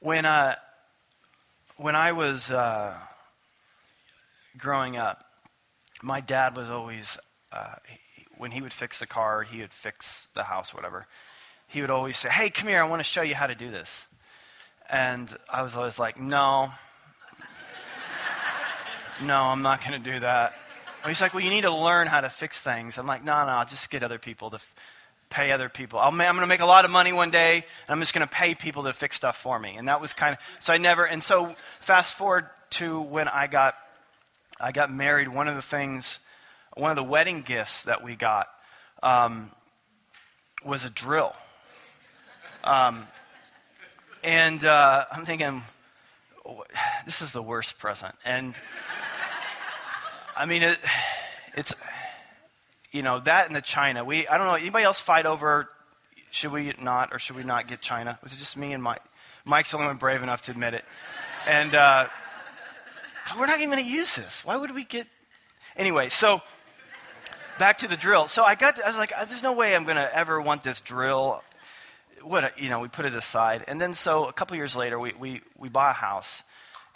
when, uh, when I was uh, growing up, my dad was always, uh, he, when he would fix the car, he would fix the house, whatever. He would always say, Hey, come here, I want to show you how to do this. And I was always like, No, no, I'm not going to do that. He's like, Well, you need to learn how to fix things. I'm like, No, no, I'll just get other people to f- pay other people. i am going to make a lot of money one day, and I'm just going to pay people to fix stuff for me. And that was kind of, so I never, and so fast forward to when I got, I got married, one of the things, one of the wedding gifts that we got um, was a drill. Um, and uh, I'm thinking, this is the worst present. And I mean, it, it's, you know, that and the China. We, I don't know, anybody else fight over should we not or should we not get China? Was it just me and Mike? Mike's the only one brave enough to admit it. And uh, we're not even going to use this. Why would we get. Anyway, so back to the drill. So I got, to, I was like, there's no way I'm going to ever want this drill. What, you know, we put it aside. And then so a couple years later, we, we, we bought a house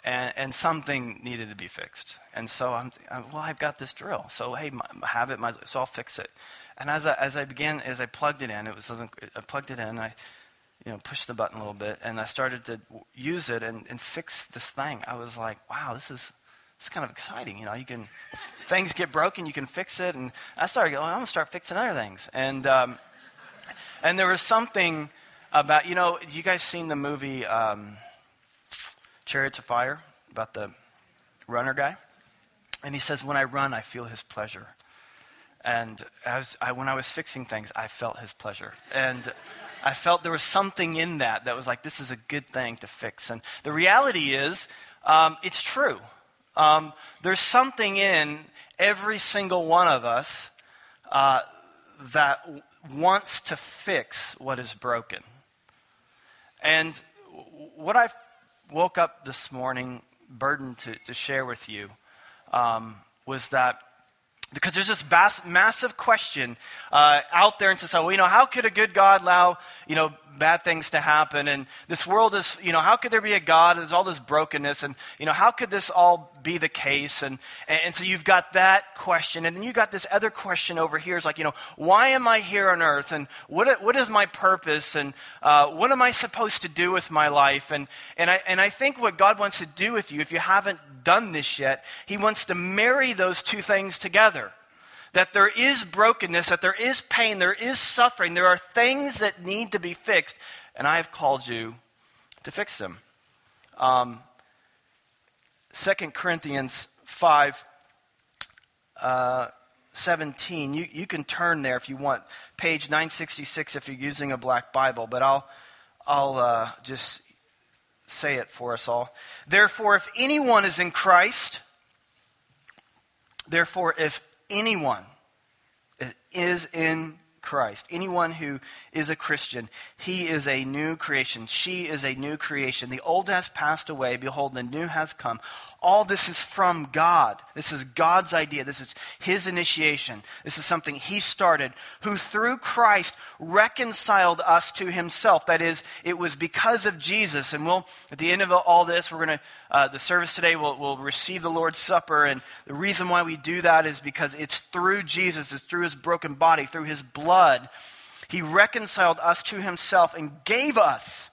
and, and something needed to be fixed. And so I'm, I'm well, I've got this drill. So hey, have it, so I'll fix it. And as I, as I began, as I plugged it in, it was I plugged it in. I you know pushed the button a little bit, and I started to use it and, and fix this thing. I was like, wow, this is it's kind of exciting. You know, you can things get broken, you can fix it. And I started going, I'm gonna start fixing other things. And um, and there was something about you know, you guys seen the movie? Um, Chariots of Fire about the runner guy. And he says, When I run, I feel his pleasure. And as I, when I was fixing things, I felt his pleasure. And I felt there was something in that that was like, this is a good thing to fix. And the reality is, um, it's true. Um, there's something in every single one of us uh, that wants to fix what is broken. And what I've woke up this morning burdened to, to share with you um, was that because there's this massive question uh, out there in society. Well, you know, how could a good God allow, you know, bad things to happen? And this world is, you know, how could there be a God? There's all this brokenness. And, you know, how could this all be the case? And, and, so you've got that question. And then you've got this other question over here. It's like, you know, why am I here on earth? And what, what is my purpose? And uh, what am I supposed to do with my life? And, and, I, and I think what God wants to do with you, if you haven't done this yet, He wants to marry those two things together that there is brokenness, that there is pain, there is suffering, there are things that need to be fixed, and I have called you to fix them. Um, 2 Corinthians 5 uh, 17. You, you can turn there if you want. Page 966 if you're using a black Bible, but I'll, I'll uh, just say it for us all. Therefore, if anyone is in Christ, therefore, if anyone is in Christ, anyone who is a Christian, he is a new creation. She is a new creation. The old has passed away. Behold, the new has come. All this is from God. This is God's idea. This is His initiation. This is something He started, who through Christ reconciled us to Himself. That is, it was because of Jesus. And we'll, at the end of all this, we're going to, uh, the service today, we'll, we'll receive the Lord's Supper. And the reason why we do that is because it's through Jesus, it's through His broken body, through His blood. He reconciled us to Himself and gave us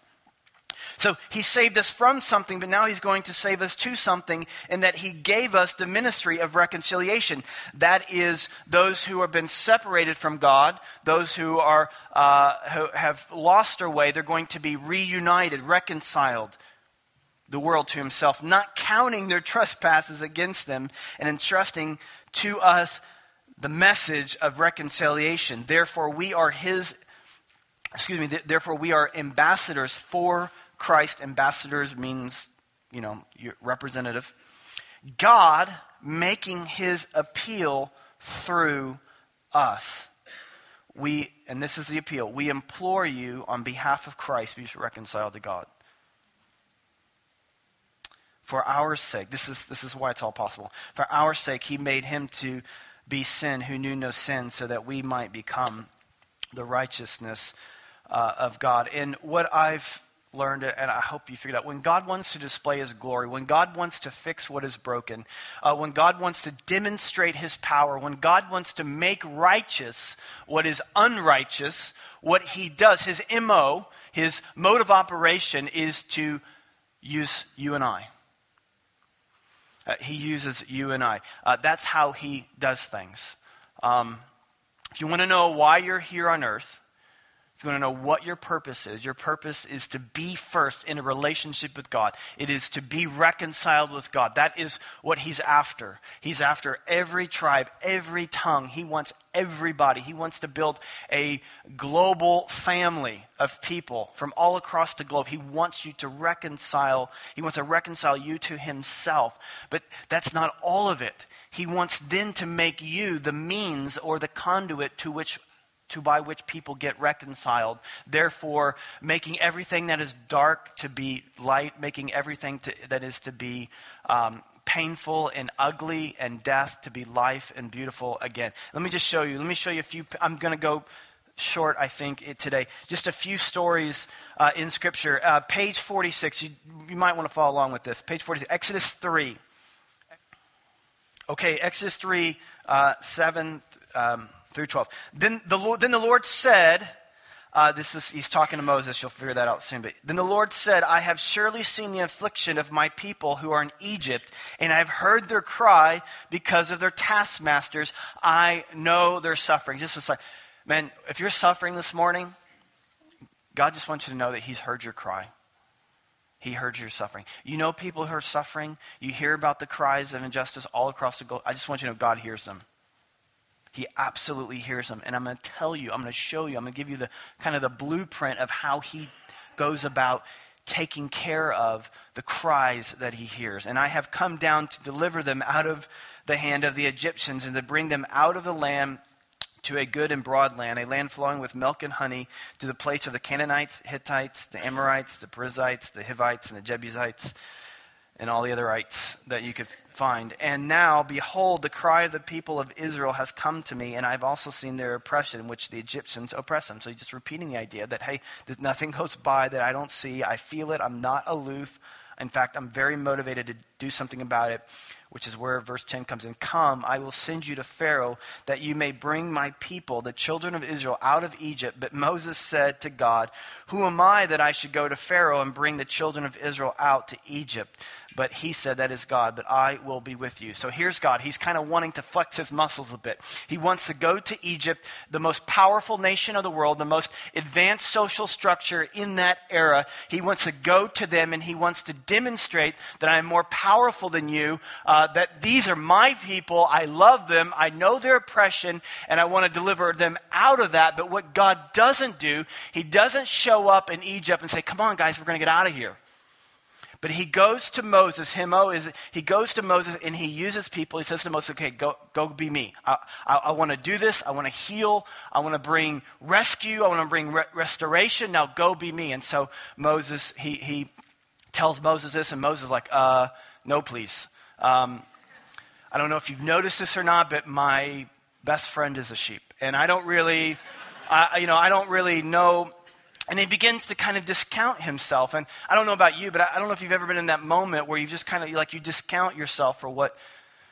so he saved us from something, but now he's going to save us to something in that he gave us the ministry of reconciliation. That is, those who have been separated from God, those who, are, uh, who have lost their way, they're going to be reunited, reconciled the world to himself, not counting their trespasses against them and entrusting to us the message of reconciliation. Therefore, we are his, excuse me, therefore, we are ambassadors for Christ, ambassadors means, you know, representative. God making his appeal through us. We, and this is the appeal, we implore you on behalf of Christ be reconciled to God. For our sake, this is, this is why it's all possible. For our sake, he made him to be sin who knew no sin, so that we might become the righteousness uh, of God. And what I've learned it, and I hope you figured out. When God wants to display His glory, when God wants to fix what is broken, uh, when God wants to demonstrate His power, when God wants to make righteous what is unrighteous, what He does, His MO, His mode of operation is to use you and I. Uh, he uses you and I. Uh, that's how He does things. Um, if you want to know why you're here on earth, if you want to know what your purpose is, your purpose is to be first in a relationship with God. It is to be reconciled with God. That is what He's after. He's after every tribe, every tongue. He wants everybody. He wants to build a global family of people from all across the globe. He wants you to reconcile. He wants to reconcile you to Himself. But that's not all of it. He wants then to make you the means or the conduit to which to by which people get reconciled. Therefore, making everything that is dark to be light, making everything to, that is to be um, painful and ugly and death to be life and beautiful again. Let me just show you. Let me show you a few. I'm going to go short, I think, today. Just a few stories uh, in Scripture. Uh, page 46. You, you might want to follow along with this. Page 46. Exodus 3. Okay, Exodus 3, uh, 7. Um, through 12. Then the Lord, then the Lord said, uh, this is, he's talking to Moses. You'll figure that out soon. But then the Lord said, I have surely seen the affliction of my people who are in Egypt, and I have heard their cry because of their taskmasters. I know their suffering. Just is like, man, if you're suffering this morning, God just wants you to know that He's heard your cry. He heard your suffering. You know people who are suffering. You hear about the cries of injustice all across the globe. I just want you to know God hears them. He absolutely hears them. And I'm going to tell you, I'm going to show you, I'm going to give you the kind of the blueprint of how he goes about taking care of the cries that he hears. And I have come down to deliver them out of the hand of the Egyptians and to bring them out of the land to a good and broad land, a land flowing with milk and honey, to the place of the Canaanites, Hittites, the Amorites, the Perizzites, the Hivites, and the Jebusites and all the other rights that you could find. And now, behold, the cry of the people of Israel has come to me, and I've also seen their oppression, which the Egyptians oppress them. So he's just repeating the idea that, hey, nothing goes by that I don't see. I feel it. I'm not aloof. In fact, I'm very motivated to do something about it which is where verse 10 comes in. Come, I will send you to Pharaoh that you may bring my people, the children of Israel, out of Egypt. But Moses said to God, Who am I that I should go to Pharaoh and bring the children of Israel out to Egypt? But he said, That is God, but I will be with you. So here's God. He's kind of wanting to flex his muscles a bit. He wants to go to Egypt, the most powerful nation of the world, the most advanced social structure in that era. He wants to go to them and he wants to demonstrate that I am more powerful than you, uh, that these are my people. I love them. I know their oppression, and I want to deliver them out of that. But what God doesn't do, He doesn't show up in Egypt and say, Come on, guys, we're going to get out of here. But he goes to Moses. His MO is he goes to Moses and he uses people. He says to Moses, "Okay, go go be me. I, I, I want to do this. I want to heal. I want to bring rescue. I want to bring re- restoration. Now go be me." And so Moses he he tells Moses this, and Moses is like, uh, "No, please." Um, I don't know if you've noticed this or not, but my best friend is a sheep, and I don't really, I, you know, I don't really know and he begins to kind of discount himself. And I don't know about you, but I don't know if you've ever been in that moment where you just kind of like you discount yourself for what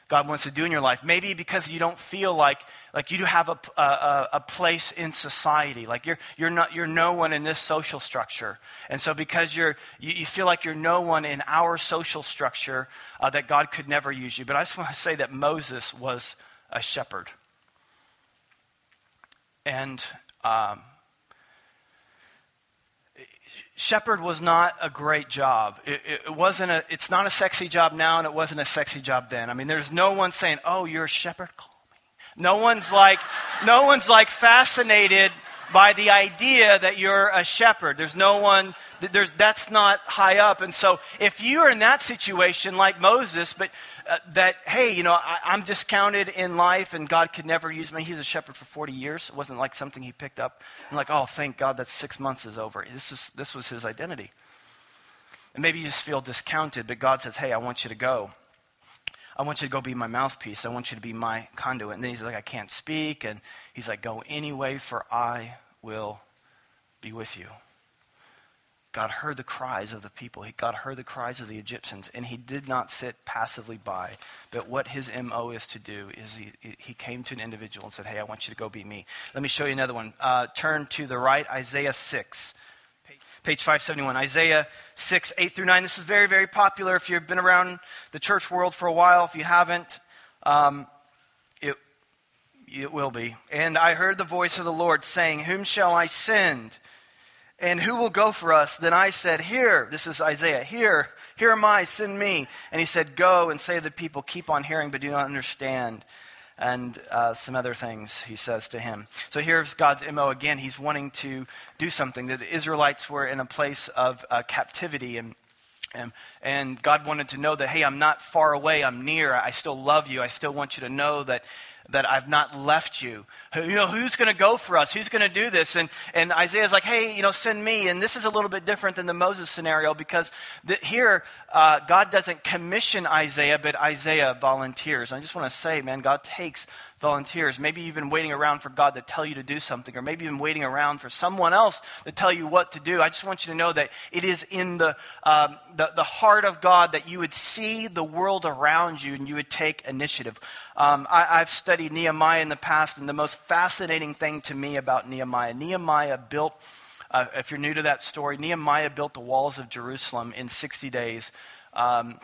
God wants to do in your life. Maybe because you don't feel like like you do have a, a, a place in society. Like you're you're not you're no one in this social structure. And so because you're you, you feel like you're no one in our social structure, uh, that God could never use you. But I just want to say that Moses was a shepherd. And um, shepherd was not a great job. It, it, wasn't a, it's not a sexy job now, and it wasn't a sexy job then. I mean, there's no one saying, "Oh, you're a shepherd." Call me. No one's like, no one's like fascinated by the idea that you're a shepherd. There's no one. There's, that's not high up. And so, if you are in that situation like Moses, but uh, that, hey, you know, I, am discounted in life and God could never use me. He was a shepherd for 40 years. It wasn't like something he picked up and like, oh, thank God that six months is over. This, is, this was his identity. And maybe you just feel discounted, but God says, hey, I want you to go. I want you to go be my mouthpiece. I want you to be my conduit. And then he's like, I can't speak. And he's like, go anyway, for I will be with you. God heard the cries of the people. God heard the cries of the Egyptians, and he did not sit passively by. But what his MO is to do is he, he came to an individual and said, Hey, I want you to go be me. Let me show you another one. Uh, turn to the right, Isaiah 6. Page 571, Isaiah 6, 8 through 9. This is very, very popular if you've been around the church world for a while. If you haven't, um, it, it will be. And I heard the voice of the Lord saying, Whom shall I send? And who will go for us? Then I said, Here, this is Isaiah, here, here am I, send me. And he said, Go and say to the people, keep on hearing, but do not understand. And uh, some other things he says to him. So here's God's MO again. He's wanting to do something. The Israelites were in a place of uh, captivity and and, and, God wanted to know that, hey, I'm not far away, I'm near, I still love you, I still want you to know that that I've not left you. You know, who's going to go for us? Who's going to do this? And, and Isaiah's like, hey, you know, send me. And this is a little bit different than the Moses scenario because the, here, uh, God doesn't commission Isaiah, but Isaiah volunteers. And I just want to say, man, God takes volunteers. Maybe you've been waiting around for God to tell you to do something, or maybe you've been waiting around for someone else to tell you what to do. I just want you to know that it is in the, um, the, the, heart of God that you would see the world around you and you would take initiative. Um, I, I've studied Nehemiah in the past, and the most fascinating thing to me about Nehemiah, Nehemiah built. Uh, if you're new to that story, Nehemiah built the walls of Jerusalem in 60 days. Um,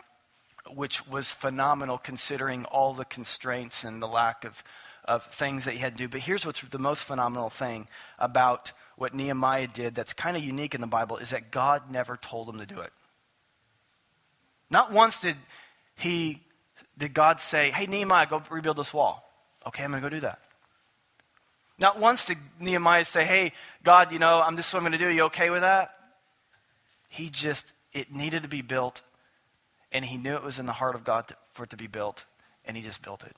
which was phenomenal considering all the constraints and the lack of, of things that he had to do. But here's what's the most phenomenal thing about what Nehemiah did that's kind of unique in the Bible is that God never told him to do it. Not once did he did God say, Hey Nehemiah, go rebuild this wall. Okay, I'm gonna go do that. Not once did Nehemiah say, Hey, God, you know, I'm this is what I'm gonna do. Are you okay with that? He just it needed to be built and he knew it was in the heart of God to, for it to be built, and he just built it.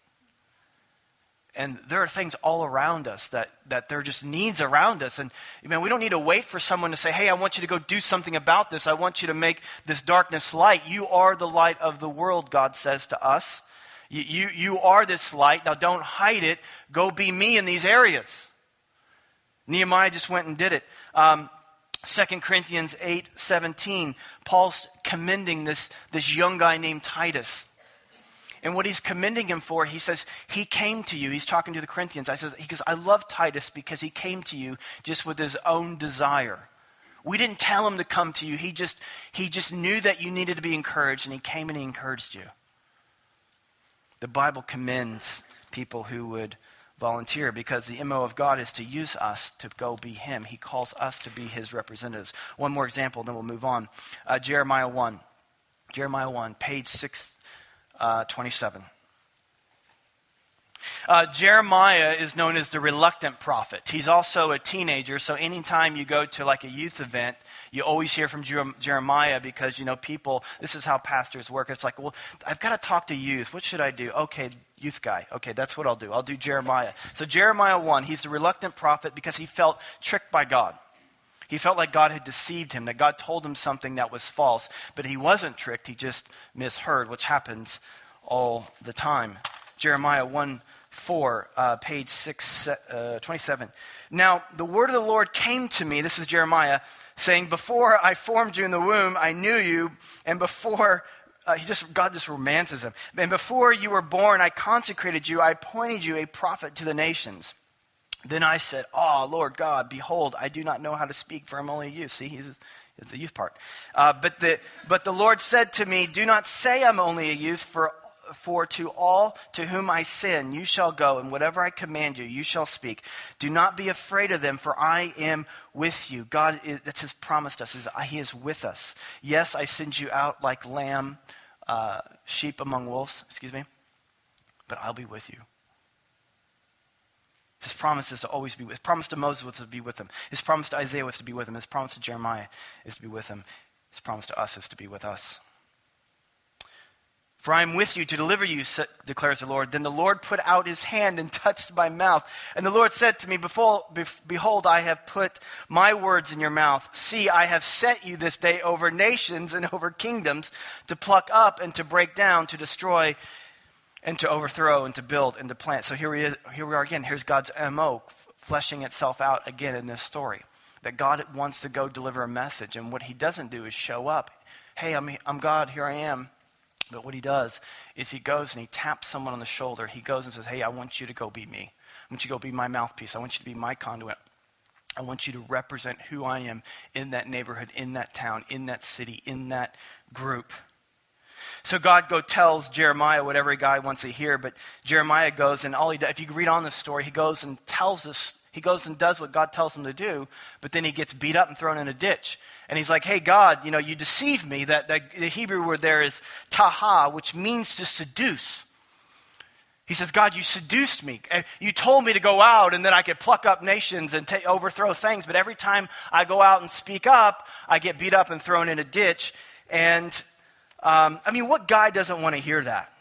And there are things all around us that, that there are just needs around us. And man, we don't need to wait for someone to say, hey, I want you to go do something about this. I want you to make this darkness light. You are the light of the world, God says to us. You, you, are this light. Now don't hide it. Go be me in these areas. Nehemiah just went and did it. Um, 2 Corinthians 8 17, Paul's commending this, this young guy named Titus. And what he's commending him for, he says, he came to you. He's talking to the Corinthians. I says, he goes, I love Titus because he came to you just with his own desire. We didn't tell him to come to you. He just, he just knew that you needed to be encouraged, and he came and he encouraged you. The Bible commends people who would volunteer because the MO of God is to use us to go be Him. He calls us to be His representatives. One more example, then we'll move on. Uh, Jeremiah 1. Jeremiah 1, page 627. Uh, uh, Jeremiah is known as the reluctant prophet. He's also a teenager, so anytime you go to like a youth event, you always hear from Jeremiah because, you know, people, this is how pastors work. It's like, well, I've got to talk to youth. What should I do? Okay, youth guy. Okay, that's what I'll do. I'll do Jeremiah. So, Jeremiah 1, he's the reluctant prophet because he felt tricked by God. He felt like God had deceived him, that God told him something that was false, but he wasn't tricked. He just misheard, which happens all the time. Jeremiah 1 4, uh, page 6, uh, 27. Now, the word of the Lord came to me, this is Jeremiah, saying, Before I formed you in the womb, I knew you, and before uh, he just God just romances him. And before you were born, I consecrated you. I appointed you a prophet to the nations. Then I said, Oh, Lord God, behold, I do not know how to speak, for I'm only a youth. See, he's, he's the youth part. Uh, but, the, but the Lord said to me, Do not say I'm only a youth, for for to all to whom I send, you shall go, and whatever I command you, you shall speak. Do not be afraid of them, for I am with you. God, that's His promised us, is He is with us. Yes, I send you out like lamb, uh, sheep among wolves, excuse me, but I'll be with you. His promise is to always be with. His promise to Moses was to be with him. His promise to Isaiah was to be with him. His promise to Jeremiah is to be with him. His promise to us is to be with us. For I am with you to deliver you, declares the Lord. Then the Lord put out his hand and touched my mouth. And the Lord said to me, Behold, I have put my words in your mouth. See, I have set you this day over nations and over kingdoms to pluck up and to break down, to destroy and to overthrow and to build and to plant. So here we, is, here we are again. Here's God's MO fleshing itself out again in this story that God wants to go deliver a message. And what he doesn't do is show up. Hey, I'm, I'm God, here I am. But what he does is he goes and he taps someone on the shoulder. He goes and says, Hey, I want you to go be me. I want you to go be my mouthpiece. I want you to be my conduit. I want you to represent who I am in that neighborhood, in that town, in that city, in that group. So God go tells Jeremiah what every guy wants to hear, but Jeremiah goes and all he does, if you read on the story, he goes and tells us, he goes and does what God tells him to do, but then he gets beat up and thrown in a ditch. And he's like, hey, God, you know, you deceived me. That, that the Hebrew word there is taha, which means to seduce. He says, God, you seduced me. You told me to go out and then I could pluck up nations and overthrow things. But every time I go out and speak up, I get beat up and thrown in a ditch. And um, I mean, what guy doesn't want to hear that?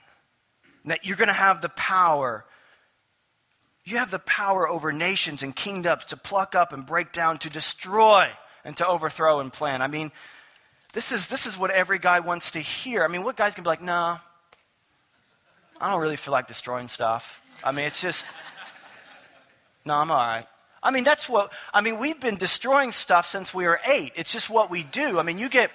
That you're going to have the power. You have the power over nations and kingdoms to pluck up and break down, to destroy and to overthrow and plan. I mean, this is, this is what every guy wants to hear. I mean, what guy's going to be like, nah, I don't really feel like destroying stuff. I mean, it's just, no, I'm all right. I mean, that's what, I mean, we've been destroying stuff since we were eight. It's just what we do. I mean, you get,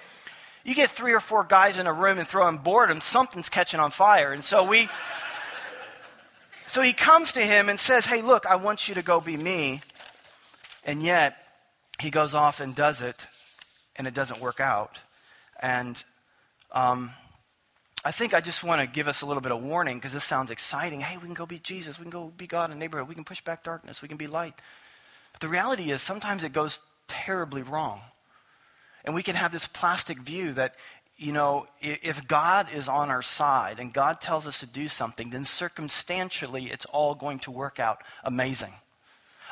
you get three or four guys in a room and throw them boredom, something's catching on fire. And so we, so he comes to him and says, Hey, look, I want you to go be me. And yet, he goes off and does it, and it doesn't work out. And um, I think I just want to give us a little bit of warning because this sounds exciting. Hey, we can go be Jesus. We can go be God in the neighborhood. We can push back darkness. We can be light. But the reality is sometimes it goes terribly wrong. And we can have this plastic view that, you know, if God is on our side and God tells us to do something, then circumstantially it's all going to work out amazing.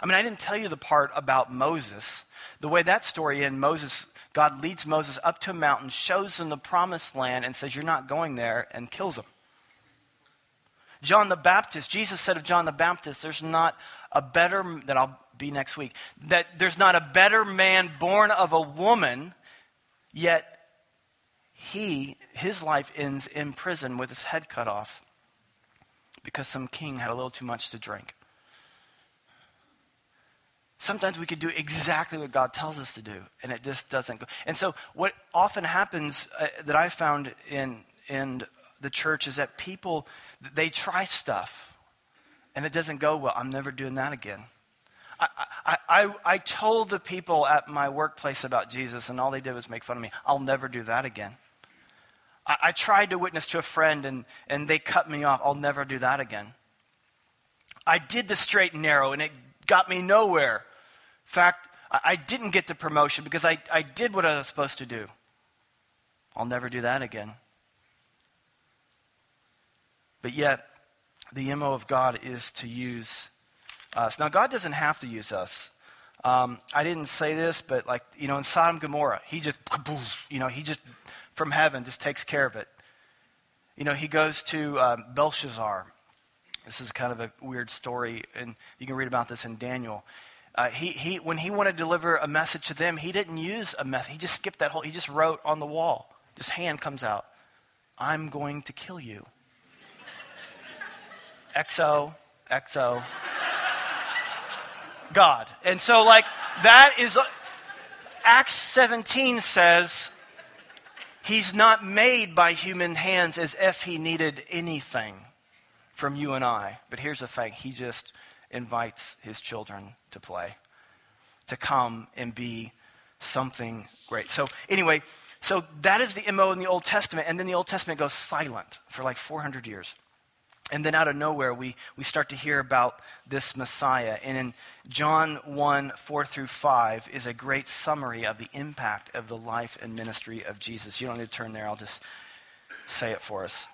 I mean, I didn't tell you the part about Moses. The way that story in Moses, God leads Moses up to a mountain, shows him the promised land, and says, You're not going there, and kills him. John the Baptist, Jesus said of John the Baptist, There's not a better, that I'll be next week, that there's not a better man born of a woman, yet he, his life ends in prison with his head cut off because some king had a little too much to drink. Sometimes we could do exactly what God tells us to do, and it just doesn't go. And so, what often happens uh, that I found in in the church is that people they try stuff, and it doesn't go well. I'm never doing that again. I, I, I, I told the people at my workplace about Jesus, and all they did was make fun of me. I'll never do that again. I, I tried to witness to a friend, and, and they cut me off. I'll never do that again. I did the straight and narrow, and it got me nowhere In fact, I didn't get the promotion because I, I did what I was supposed to do. I'll never do that again. But yet, the MO of God is to use us. Now, God doesn't have to use us. Um, I didn't say this, but like, you know, in Sodom and Gomorrah, he just, you know, he just, from heaven, just takes care of it. You know, he goes to um, Belshazzar. This is kind of a weird story, and you can read about this in Daniel. Uh, he, he, when he wanted to deliver a message to them, he didn't use a message. He just skipped that whole, he just wrote on the wall. His hand comes out. I'm going to kill you. XO, XO. God. And so, like, that is, Acts 17 says, He's not made by human hands as if He needed anything from you and I. But here's the thing He just invites his children to play, to come and be something great. So, anyway, so that is the MO in the Old Testament, and then the Old Testament goes silent for like 400 years. And then out of nowhere, we, we start to hear about this Messiah. And in John 1 4 through 5 is a great summary of the impact of the life and ministry of Jesus. You don't need to turn there, I'll just say it for us.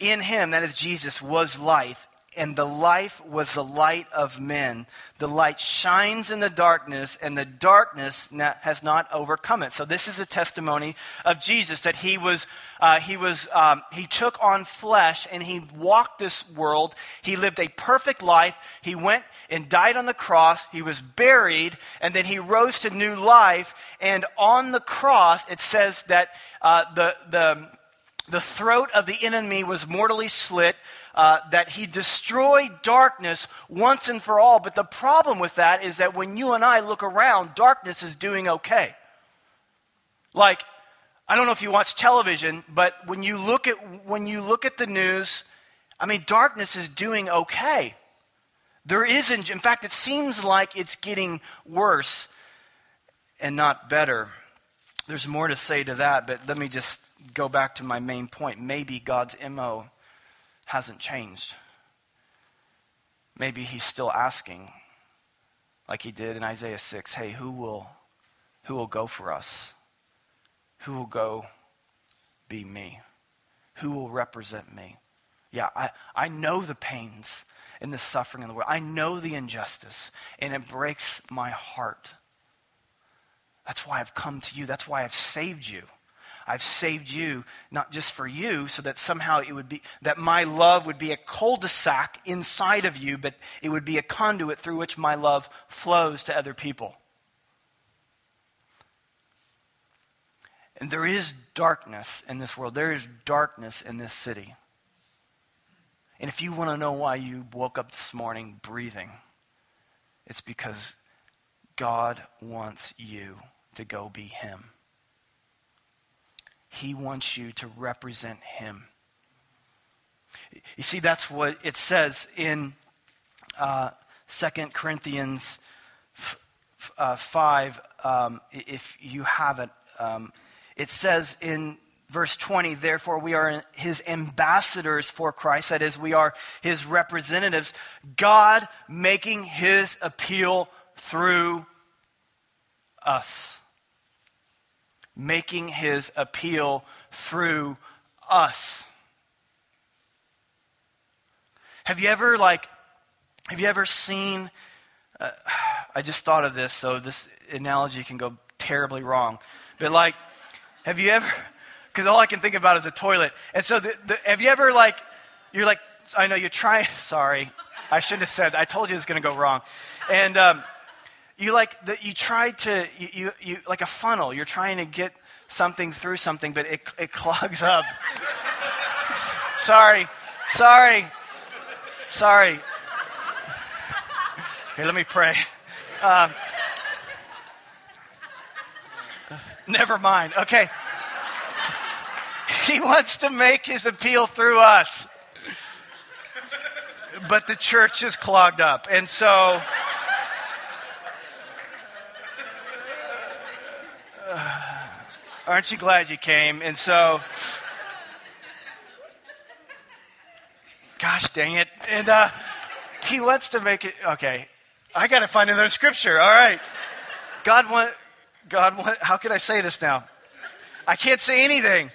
In him, that is Jesus, was life, and the life was the light of men. The light shines in the darkness, and the darkness has not overcome it. So this is a testimony of Jesus that he was, uh, he was, um, he took on flesh and he walked this world. He lived a perfect life. He went and died on the cross. He was buried, and then he rose to new life. And on the cross, it says that uh, the the the throat of the enemy was mortally slit, uh, that he destroyed darkness once and for all. But the problem with that is that when you and I look around, darkness is doing okay. Like, I don't know if you watch television, but when you look at, when you look at the news, I mean, darkness is doing okay. There isn't, in fact, it seems like it's getting worse and not better. There's more to say to that, but let me just go back to my main point. Maybe God's MO hasn't changed. Maybe he's still asking, like he did in Isaiah 6, hey, who will, who will go for us? Who will go be me? Who will represent me? Yeah, I, I know the pains and the suffering in the world. I know the injustice, and it breaks my heart. That's why I've come to you. That's why I've saved you. I've saved you not just for you, so that somehow it would be that my love would be a cul-de-sac inside of you, but it would be a conduit through which my love flows to other people. And there is darkness in this world. There is darkness in this city. And if you want to know why you woke up this morning breathing, it's because God wants you to go be Him. He wants you to represent Him. You see, that's what it says in uh, 2 Corinthians f- uh, 5, um, if you have it. Um, it says in verse 20, therefore we are his ambassadors for Christ. That is, we are his representatives. God making his appeal through us making his appeal through us. Have you ever, like, have you ever seen? Uh, I just thought of this, so this analogy can go terribly wrong. But, like, have you ever, because all I can think about is a toilet. And so, the, the, have you ever, like, you're like, I know you're trying, sorry, I shouldn't have said, I told you it was going to go wrong. And, um, you like that you try to you, you, you, like a funnel. You're trying to get something through something but it, it clogs up. Sorry. Sorry. Sorry. Here let me pray. Uh, never mind. Okay. He wants to make his appeal through us. But the church is clogged up. And so Aren't you glad you came? And so, gosh dang it. And uh, he wants to make it, okay, I got to find another scripture. All right. God want, God want, how can I say this now? I can't say anything.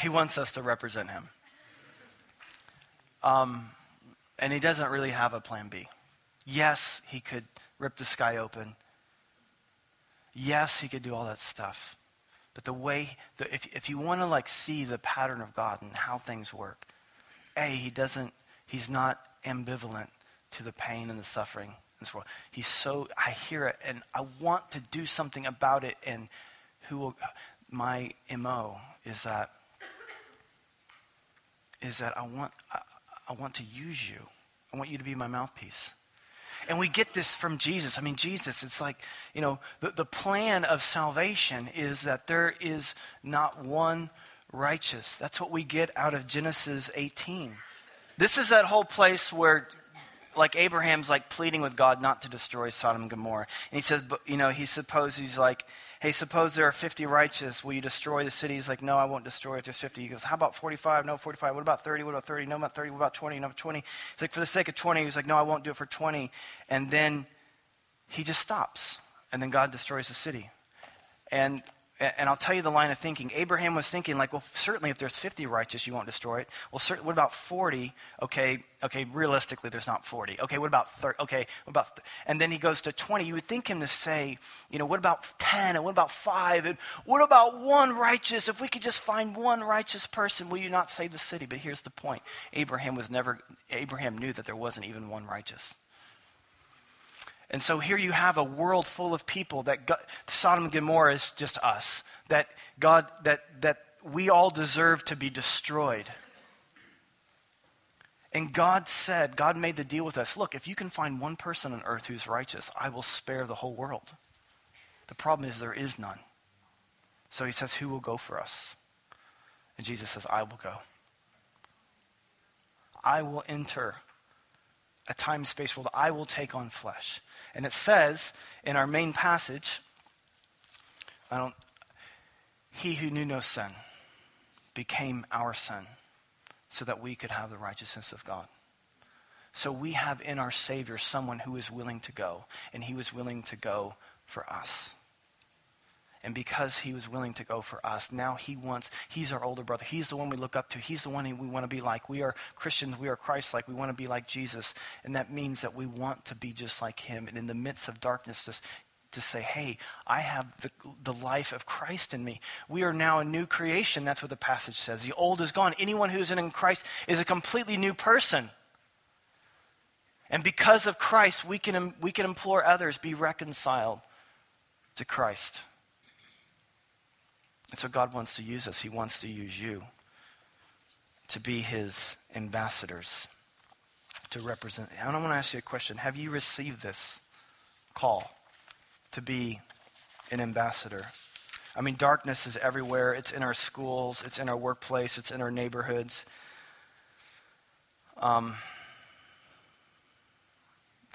He wants us to represent him. Um, and he doesn't really have a plan B. Yes, he could rip the sky open. Yes, he could do all that stuff. But the way, the, if, if you want to like see the pattern of God and how things work, A, he doesn't, he's not ambivalent to the pain and the suffering in this world. He's so, I hear it and I want to do something about it. And who will, my MO is that, is that I want, I, I want to use you. I want you to be my mouthpiece. And we get this from Jesus. I mean, Jesus, it's like, you know, the, the plan of salvation is that there is not one righteous. That's what we get out of Genesis 18. This is that whole place where, like, Abraham's like pleading with God not to destroy Sodom and Gomorrah. And he says, but, you know, he supposes he's like, hey, suppose there are 50 righteous. Will you destroy the city? He's like, no, I won't destroy it. There's 50. He goes, how about 45? No, 45. What about 30? What about 30? No, about 30. What about 20? No, 20. He's like, for the sake of 20. He's like, no, I won't do it for 20. And then he just stops. And then God destroys the city. And, And I'll tell you the line of thinking. Abraham was thinking, like, well, certainly if there's 50 righteous, you won't destroy it. Well, cert- what about 40? Okay, okay, realistically, there's not 40. Okay, what about 30? Okay, what about, th- and then he goes to 20. You would think him to say, you know, what about 10? And what about 5? And what about one righteous? If we could just find one righteous person, will you not save the city? But here's the point Abraham was never, Abraham knew that there wasn't even one righteous. And so here you have a world full of people that God, Sodom and Gomorrah is just us. That God, that, that we all deserve to be destroyed. And God said, God made the deal with us. Look, if you can find one person on earth who's righteous, I will spare the whole world. The problem is there is none. So he says, Who will go for us? And Jesus says, I will go. I will enter a time space world. I will take on flesh. And it says in our main passage, I don't, he who knew no sin became our sin so that we could have the righteousness of God. So we have in our Savior someone who is willing to go, and he was willing to go for us. And because he was willing to go for us, now he wants, he's our older brother. He's the one we look up to. He's the one we want to be like. We are Christians. We are Christ like. We want to be like Jesus. And that means that we want to be just like him. And in the midst of darkness, just to say, hey, I have the, the life of Christ in me. We are now a new creation. That's what the passage says. The old is gone. Anyone who's in Christ is a completely new person. And because of Christ, we can, we can implore others be reconciled to Christ. And so God wants to use us. He wants to use you to be his ambassadors, to represent. And I want to ask you a question. Have you received this call to be an ambassador? I mean, darkness is everywhere. It's in our schools, it's in our workplace, it's in our neighborhoods. Um,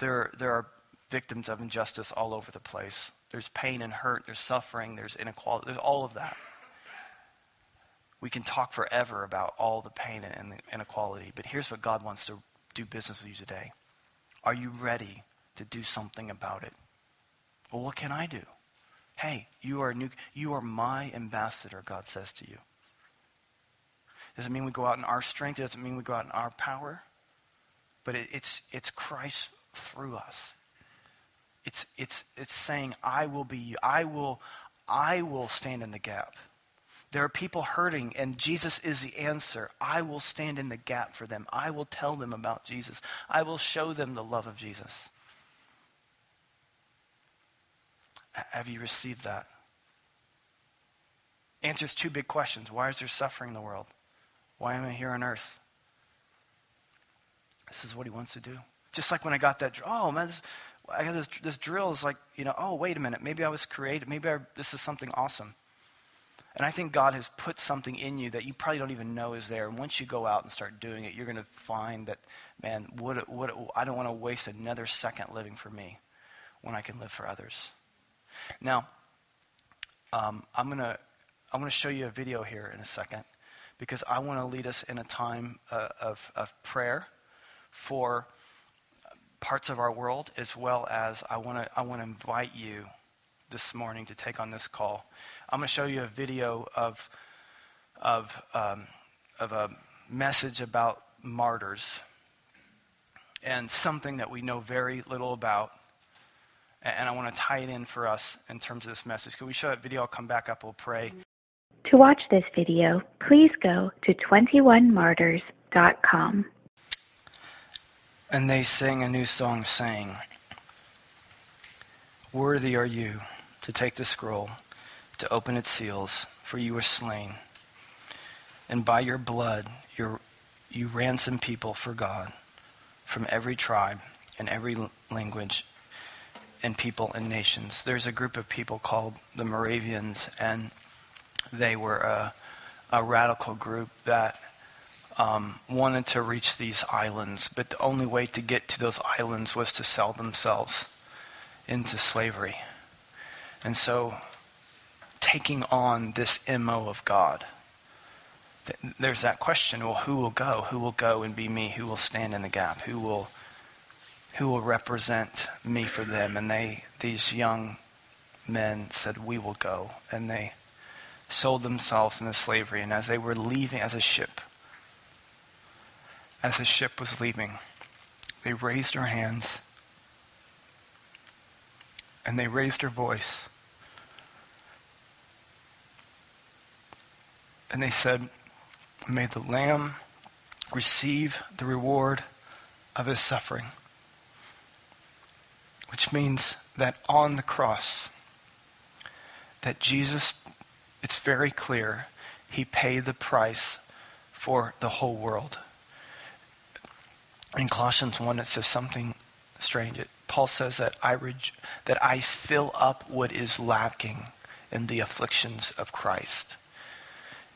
there, there are victims of injustice all over the place. There's pain and hurt, there's suffering, there's inequality, there's all of that. We can talk forever about all the pain and the inequality, but here's what God wants to do business with you today. Are you ready to do something about it? Well, what can I do? Hey, you are new, you are my ambassador, God says to you. Does it mean we go out in our strength? It Does it mean we go out in our power? But it, it's, it's Christ through us. It's, it's, it's saying, I will be you. I will, I will stand in the gap. There are people hurting, and Jesus is the answer. I will stand in the gap for them. I will tell them about Jesus. I will show them the love of Jesus. Have you received that? Answers two big questions. Why is there suffering in the world? Why am I here on earth? This is what he wants to do. Just like when I got that, oh man, this, I got this, this drill is like, you know, oh, wait a minute. Maybe I was created. Maybe I, this is something awesome. And I think God has put something in you that you probably don't even know is there. And once you go out and start doing it, you're going to find that, man, what, what, I don't want to waste another second living for me when I can live for others. Now, um, I'm going to I'm going to show you a video here in a second because I want to lead us in a time uh, of, of prayer for parts of our world as well as I want to I want to invite you this morning to take on this call. I'm going to show you a video of, of, um, of a message about martyrs and something that we know very little about. And I want to tie it in for us in terms of this message. Can we show that video? I'll come back up. We'll pray. To watch this video, please go to 21martyrs.com. And they sing a new song saying, Worthy are you to take the scroll, to open its seals, for you were slain. And by your blood, you you ransom people for God from every tribe and every language and people and nations. There's a group of people called the Moravians, and they were a, a radical group that um, wanted to reach these islands, but the only way to get to those islands was to sell themselves into slavery. And so, taking on this MO of God, there's that question well, who will go? Who will go and be me? Who will stand in the gap? Who will, who will represent me for them? And they, these young men said, We will go. And they, sold themselves into slavery. And as they were leaving as a ship, as the ship was leaving, they raised their hands and they raised their voice. And they said, May the Lamb receive the reward of his suffering. Which means that on the cross, that Jesus, it's very clear, he paid the price for the whole world. In Colossians 1, it says something strange. It, Paul says that I, reg- that I fill up what is lacking in the afflictions of Christ.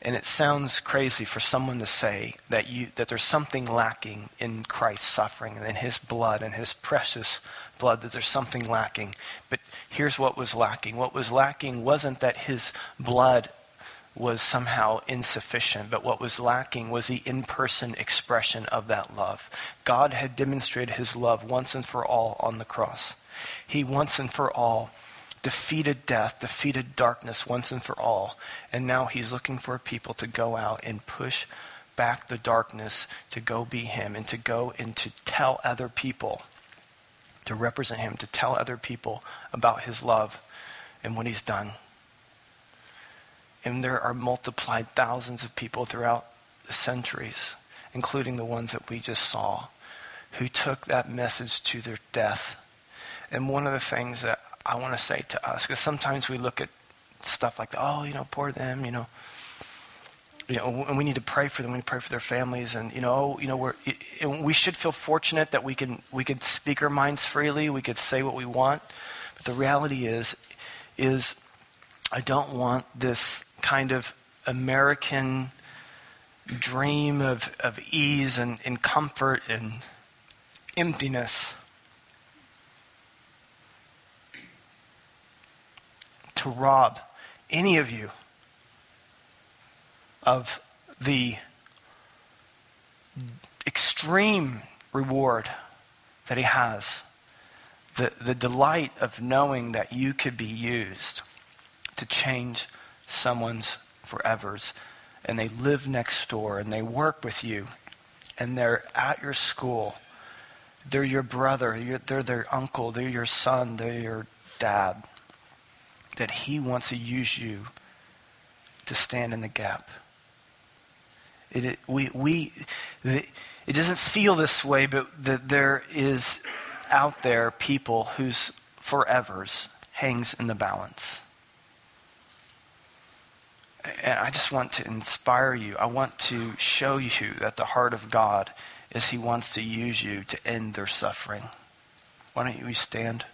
And it sounds crazy for someone to say that, you, that there's something lacking in Christ's suffering and in his blood and his precious blood, that there's something lacking. But here's what was lacking. What was lacking wasn't that his blood was somehow insufficient, but what was lacking was the in person expression of that love. God had demonstrated his love once and for all on the cross. He once and for all defeated death, defeated darkness once and for all. And now he's looking for people to go out and push back the darkness to go be him and to go and to tell other people, to represent him, to tell other people about his love and what he's done. And there are multiplied thousands of people throughout the centuries, including the ones that we just saw, who took that message to their death. And one of the things that I want to say to us, because sometimes we look at stuff like, oh, you know, poor them, you know, you know, and we need to pray for them. We need to pray for their families, and you know, you know, we're, we should feel fortunate that we can we could speak our minds freely. We could say what we want, but the reality is, is I don't want this kind of American dream of, of ease and, and comfort and emptiness to rob any of you of the extreme reward that he has, the, the delight of knowing that you could be used to change someone's forevers. And they live next door and they work with you and they're at your school. They're your brother, they're their uncle, they're your son, they're your dad. That he wants to use you to stand in the gap. It, it, we, we, the, it doesn't feel this way, but that there is out there people whose forevers hangs in the balance. And I just want to inspire you. I want to show you that the heart of God is He wants to use you to end their suffering. Why don't you stand?